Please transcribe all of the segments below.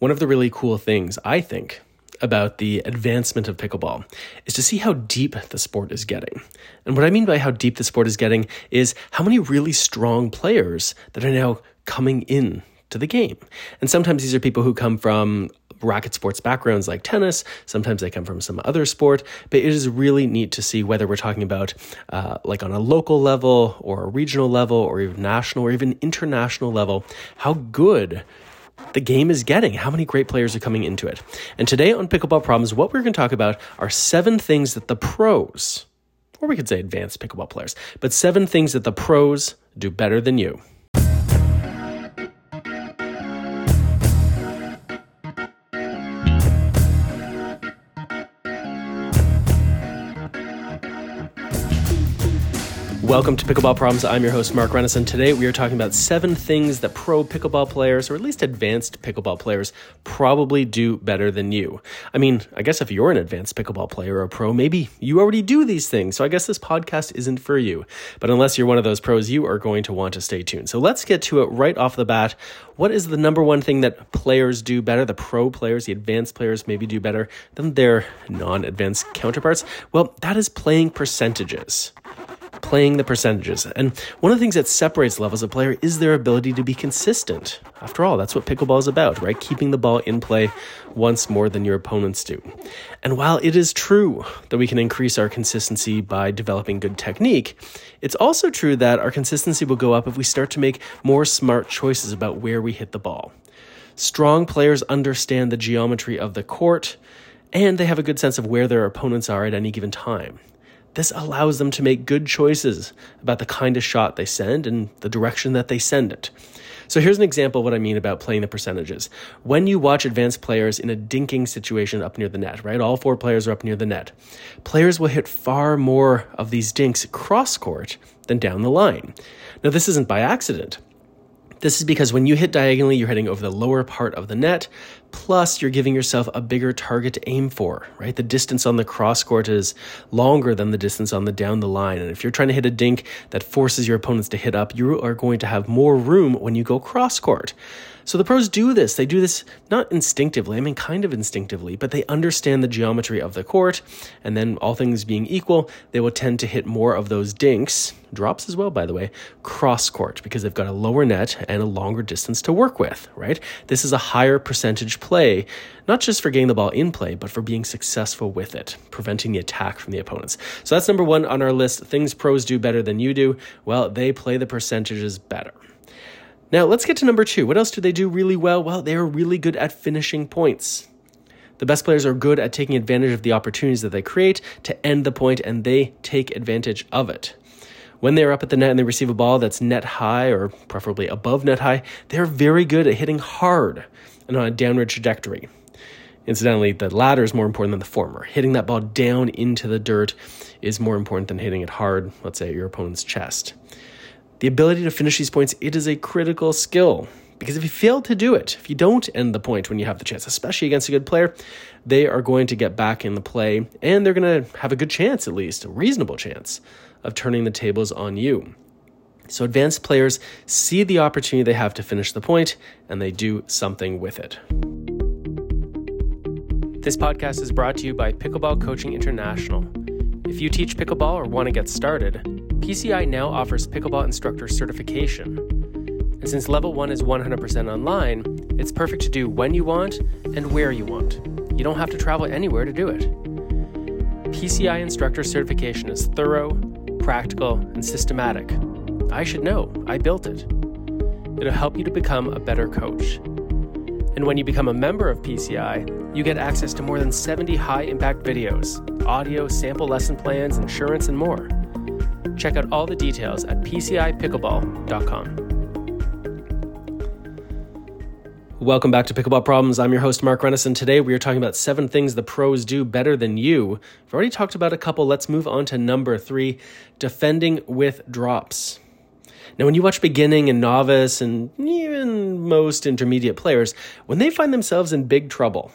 One of the really cool things, I think, about the advancement of pickleball is to see how deep the sport is getting. And what I mean by how deep the sport is getting is how many really strong players that are now coming in to the game. And sometimes these are people who come from racket sports backgrounds like tennis. Sometimes they come from some other sport, but it is really neat to see whether we're talking about uh, like on a local level or a regional level or even national or even international level, how good the game is getting, how many great players are coming into it. And today on Pickleball Problems, what we're going to talk about are seven things that the pros, or we could say advanced pickleball players, but seven things that the pros do better than you. Welcome to Pickleball Problems. I'm your host, Mark Renneisen. Today we are talking about seven things that pro pickleball players, or at least advanced pickleball players, probably do better than you. I mean, I guess if you're an advanced pickleball player or a pro, maybe you already do these things. So I guess this podcast isn't for you. But unless you're one of those pros, you are going to want to stay tuned. So let's get to it right off the bat. What is the number one thing that players do better, the pro players, the advanced players maybe do better than their non advanced counterparts? Well, that is playing percentages playing the percentages. And one of the things that separates levels of player is their ability to be consistent. After all, that's what pickleball is about, right? Keeping the ball in play once more than your opponents do. And while it is true that we can increase our consistency by developing good technique, it's also true that our consistency will go up if we start to make more smart choices about where we hit the ball. Strong players understand the geometry of the court, and they have a good sense of where their opponents are at any given time. This allows them to make good choices about the kind of shot they send and the direction that they send it. So here's an example of what I mean about playing the percentages. When you watch advanced players in a dinking situation up near the net, right? All four players are up near the net. Players will hit far more of these dinks cross court than down the line. Now, this isn't by accident. This is because when you hit diagonally, you're hitting over the lower part of the net, plus you're giving yourself a bigger target to aim for, right? The distance on the cross court is longer than the distance on the down the line. And if you're trying to hit a dink that forces your opponents to hit up, you are going to have more room when you go cross court. So the pros do this. They do this not instinctively, I mean, kind of instinctively, but they understand the geometry of the court. And then, all things being equal, they will tend to hit more of those dinks, drops as well, by the way, cross court, because they've got a lower net and a longer distance to work with, right? This is a higher percentage play, not just for getting the ball in play, but for being successful with it, preventing the attack from the opponents. So that's number one on our list. Things pros do better than you do. Well, they play the percentages better. Now, let's get to number two. What else do they do really well? Well, they are really good at finishing points. The best players are good at taking advantage of the opportunities that they create to end the point, and they take advantage of it. When they're up at the net and they receive a ball that's net high or preferably above net high, they're very good at hitting hard and on a downward trajectory. Incidentally, the latter is more important than the former. Hitting that ball down into the dirt is more important than hitting it hard, let's say, at your opponent's chest. The ability to finish these points, it is a critical skill. Because if you fail to do it, if you don't end the point when you have the chance, especially against a good player, they are going to get back in the play and they're going to have a good chance, at least, a reasonable chance, of turning the tables on you. So advanced players see the opportunity they have to finish the point and they do something with it. This podcast is brought to you by Pickleball Coaching International. If you teach pickleball or want to get started, PCI now offers pickleball instructor certification. And since level 1 is 100% online, it's perfect to do when you want and where you want. You don't have to travel anywhere to do it. PCI instructor certification is thorough, practical, and systematic. I should know, I built it. It'll help you to become a better coach. And when you become a member of PCI, you get access to more than 70 high impact videos, audio, sample lesson plans, insurance, and more. Check out all the details at PCIPickleball.com. Welcome back to Pickleball Problems. I'm your host, Mark Renneisen. Today we are talking about seven things the pros do better than you. I've already talked about a couple. Let's move on to number three defending with drops. Now, when you watch beginning and novice and even most intermediate players, when they find themselves in big trouble,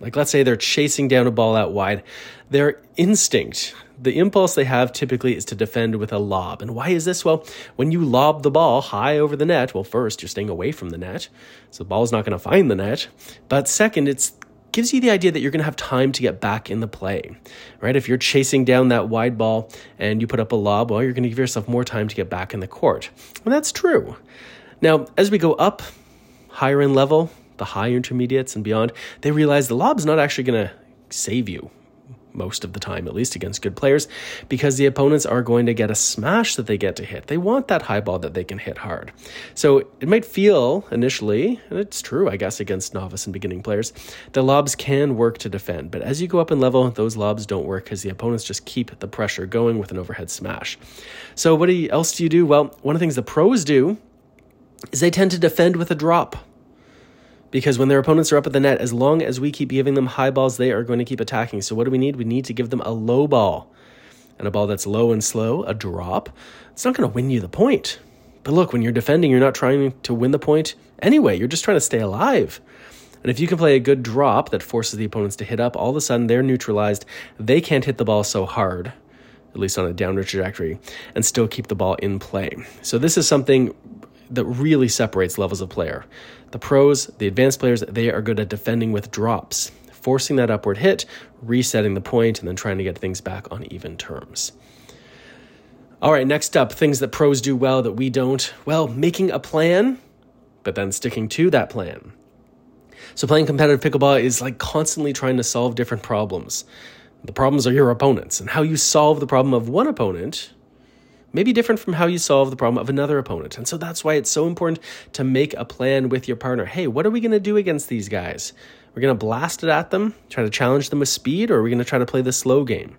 like let's say they're chasing down a ball out wide, their instinct, the impulse they have typically is to defend with a lob. And why is this? Well, when you lob the ball high over the net, well, first, you're staying away from the net, so the ball's not going to find the net. But second, it gives you the idea that you're going to have time to get back in the play, right? If you're chasing down that wide ball and you put up a lob, well, you're going to give yourself more time to get back in the court. And that's true. Now, as we go up higher in level, the high intermediates and beyond, they realize the lob's not actually going to save you most of the time, at least against good players, because the opponents are going to get a smash that they get to hit. They want that high ball that they can hit hard. So it might feel initially, and it's true, I guess, against novice and beginning players, the lobs can work to defend. But as you go up in level, those lobs don't work because the opponents just keep the pressure going with an overhead smash. So what else do you do? Well, one of the things the pros do is they tend to defend with a drop because when their opponents are up at the net, as long as we keep giving them high balls, they are going to keep attacking. So, what do we need? We need to give them a low ball. And a ball that's low and slow, a drop, it's not going to win you the point. But look, when you're defending, you're not trying to win the point anyway. You're just trying to stay alive. And if you can play a good drop that forces the opponents to hit up, all of a sudden they're neutralized. They can't hit the ball so hard, at least on a downward trajectory, and still keep the ball in play. So, this is something that really separates levels of player. The pros, the advanced players, they are good at defending with drops, forcing that upward hit, resetting the point, and then trying to get things back on even terms. All right, next up, things that pros do well that we don't. Well, making a plan, but then sticking to that plan. So, playing competitive pickleball is like constantly trying to solve different problems. The problems are your opponents, and how you solve the problem of one opponent may be different from how you solve the problem of another opponent. And so that's why it's so important to make a plan with your partner. Hey, what are we going to do against these guys? We're going to blast it at them, try to challenge them with speed, or are we going to try to play the slow game?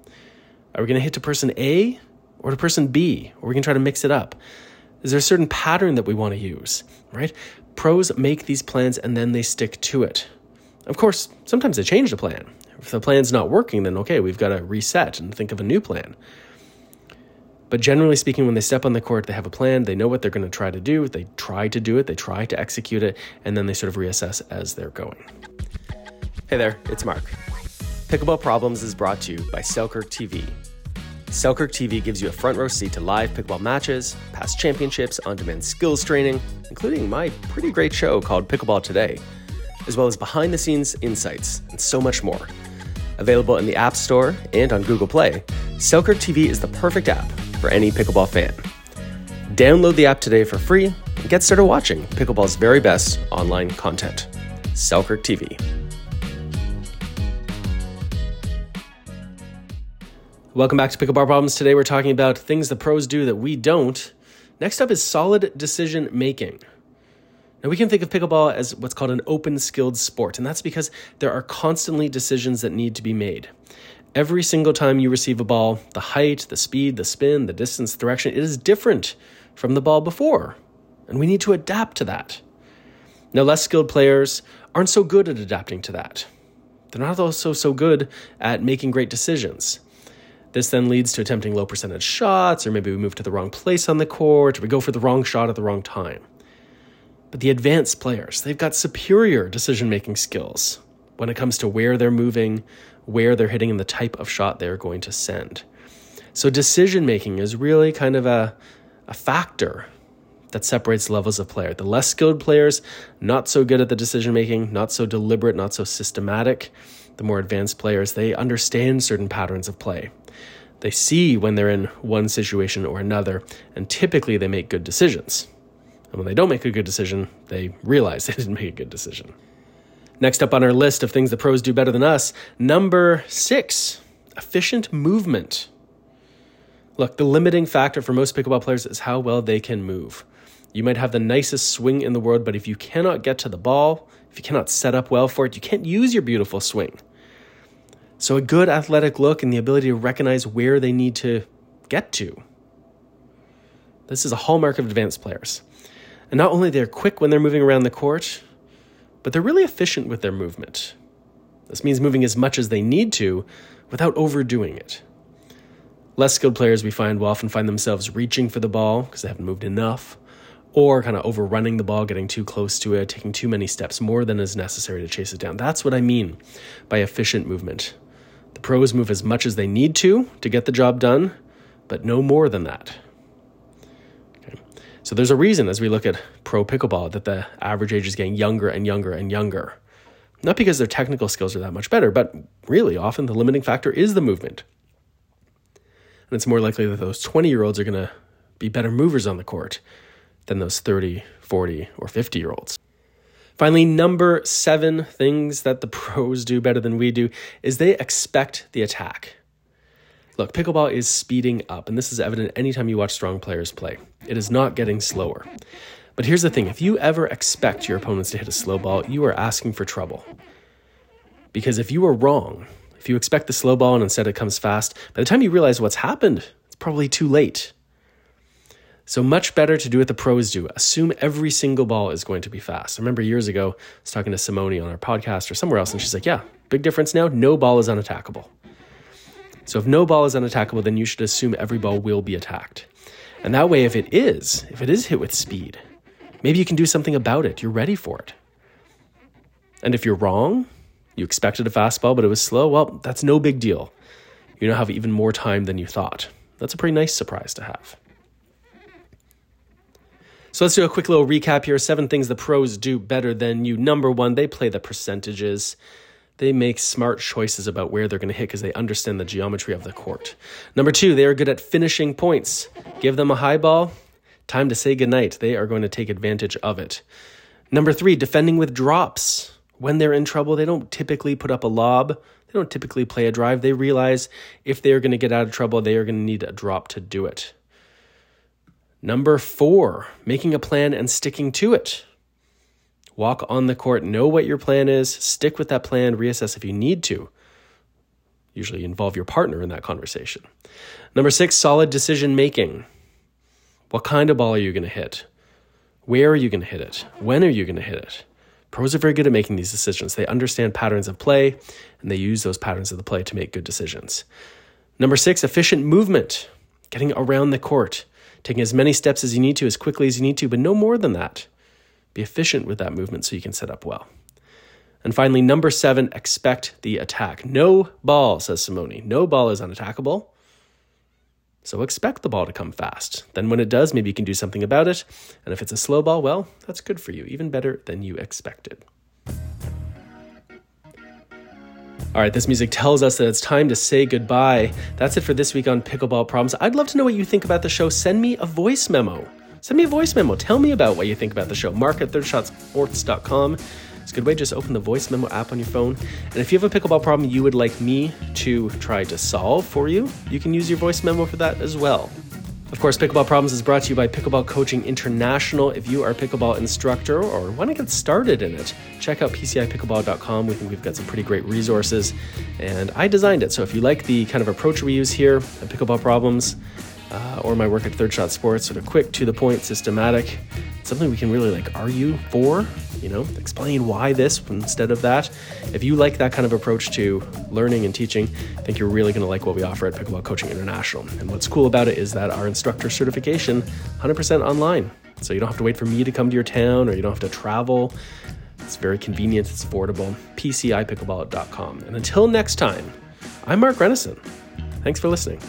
Are we going to hit to person A or to person B? Or are we going to try to mix it up? Is there a certain pattern that we want to use, right? Pros make these plans and then they stick to it. Of course, sometimes they change the plan. If the plan's not working, then okay, we've got to reset and think of a new plan. But generally speaking, when they step on the court, they have a plan, they know what they're going to try to do, they try to do it, they try to execute it, and then they sort of reassess as they're going. Hey there, it's Mark. Pickleball Problems is brought to you by Selkirk TV. Selkirk TV gives you a front row seat to live pickleball matches, past championships, on demand skills training, including my pretty great show called Pickleball Today, as well as behind the scenes insights, and so much more. Available in the App Store and on Google Play, Selkirk TV is the perfect app for any pickleball fan. Download the app today for free and get started watching pickleball's very best online content. Selkirk TV. Welcome back to Pickleball Problems. Today we're talking about things the pros do that we don't. Next up is solid decision making. Now, we can think of pickleball as what's called an open skilled sport, and that's because there are constantly decisions that need to be made. Every single time you receive a ball, the height, the speed, the spin, the distance, the direction, it is different from the ball before. And we need to adapt to that. Now, less skilled players aren't so good at adapting to that. They're not also so good at making great decisions. This then leads to attempting low percentage shots, or maybe we move to the wrong place on the court, or we go for the wrong shot at the wrong time. But the advanced players, they've got superior decision making skills when it comes to where they're moving, where they're hitting, and the type of shot they're going to send. So, decision making is really kind of a, a factor that separates levels of player. The less skilled players, not so good at the decision making, not so deliberate, not so systematic. The more advanced players, they understand certain patterns of play. They see when they're in one situation or another, and typically they make good decisions. And when they don't make a good decision, they realize they didn't make a good decision. Next up on our list of things the pros do better than us, number six, efficient movement. Look, the limiting factor for most pickleball players is how well they can move. You might have the nicest swing in the world, but if you cannot get to the ball, if you cannot set up well for it, you can't use your beautiful swing. So, a good athletic look and the ability to recognize where they need to get to. This is a hallmark of advanced players. And not only they're quick when they're moving around the court, but they're really efficient with their movement. This means moving as much as they need to without overdoing it. Less skilled players we find will often find themselves reaching for the ball because they haven't moved enough, or kind of overrunning the ball, getting too close to it, taking too many steps, more than is necessary to chase it down. That's what I mean by efficient movement. The pros move as much as they need to to get the job done, but no more than that. So there's a reason as we look at pro pickleball that the average age is getting younger and younger and younger. Not because their technical skills are that much better, but really often the limiting factor is the movement. And it's more likely that those 20 year olds are going to be better movers on the court than those 30, 40, or 50 year olds. Finally, number seven things that the pros do better than we do is they expect the attack. Look, pickleball is speeding up, and this is evident anytime you watch strong players play. It is not getting slower. But here's the thing if you ever expect your opponents to hit a slow ball, you are asking for trouble. Because if you are wrong, if you expect the slow ball and instead it comes fast, by the time you realize what's happened, it's probably too late. So much better to do what the pros do. Assume every single ball is going to be fast. I remember years ago, I was talking to Simone on our podcast or somewhere else, and she's like, Yeah, big difference now. No ball is unattackable. So if no ball is unattackable, then you should assume every ball will be attacked. And that way, if it is, if it is hit with speed, maybe you can do something about it. You're ready for it. And if you're wrong, you expected a fastball, but it was slow, well, that's no big deal. You now have even more time than you thought. That's a pretty nice surprise to have. So let's do a quick little recap here. Seven things the pros do better than you. Number one, they play the percentages. They make smart choices about where they're going to hit because they understand the geometry of the court. Number two, they are good at finishing points. Give them a high ball, time to say goodnight. They are going to take advantage of it. Number three, defending with drops. When they're in trouble, they don't typically put up a lob. They don't typically play a drive. They realize if they are going to get out of trouble, they are going to need a drop to do it. Number four, making a plan and sticking to it. Walk on the court, know what your plan is, stick with that plan, reassess if you need to. Usually involve your partner in that conversation. Number six, solid decision making. What kind of ball are you going to hit? Where are you going to hit it? When are you going to hit it? Pros are very good at making these decisions. They understand patterns of play and they use those patterns of the play to make good decisions. Number six, efficient movement, getting around the court taking as many steps as you need to, as quickly as you need to, but no more than that. Be efficient with that movement so you can set up well. And finally, number seven, expect the attack. No ball, says Simone. No ball is unattackable. So expect the ball to come fast. Then when it does, maybe you can do something about it. And if it's a slow ball, well, that's good for you, even better than you expected. All right, this music tells us that it's time to say goodbye. That's it for this week on Pickleball Problems. I'd love to know what you think about the show. Send me a voice memo. Send me a voice memo. Tell me about what you think about the show. Mark at thirdshotsports.com. It's a good way. to Just open the voice memo app on your phone. And if you have a pickleball problem you would like me to try to solve for you, you can use your voice memo for that as well. Of course, Pickleball Problems is brought to you by Pickleball Coaching International. If you are a pickleball instructor or want to get started in it, check out PCIPickleball.com. We think we've got some pretty great resources, and I designed it. So if you like the kind of approach we use here at Pickleball Problems, uh, or my work at Third Shot Sports, sort of quick, to the point, systematic, something we can really like argue for you know, explain why this instead of that. If you like that kind of approach to learning and teaching, I think you're really going to like what we offer at Pickleball Coaching International. And what's cool about it is that our instructor certification 100% online. So you don't have to wait for me to come to your town or you don't have to travel. It's very convenient, it's affordable. PCIpickleball.com. And until next time, I'm Mark Renneisen. Thanks for listening.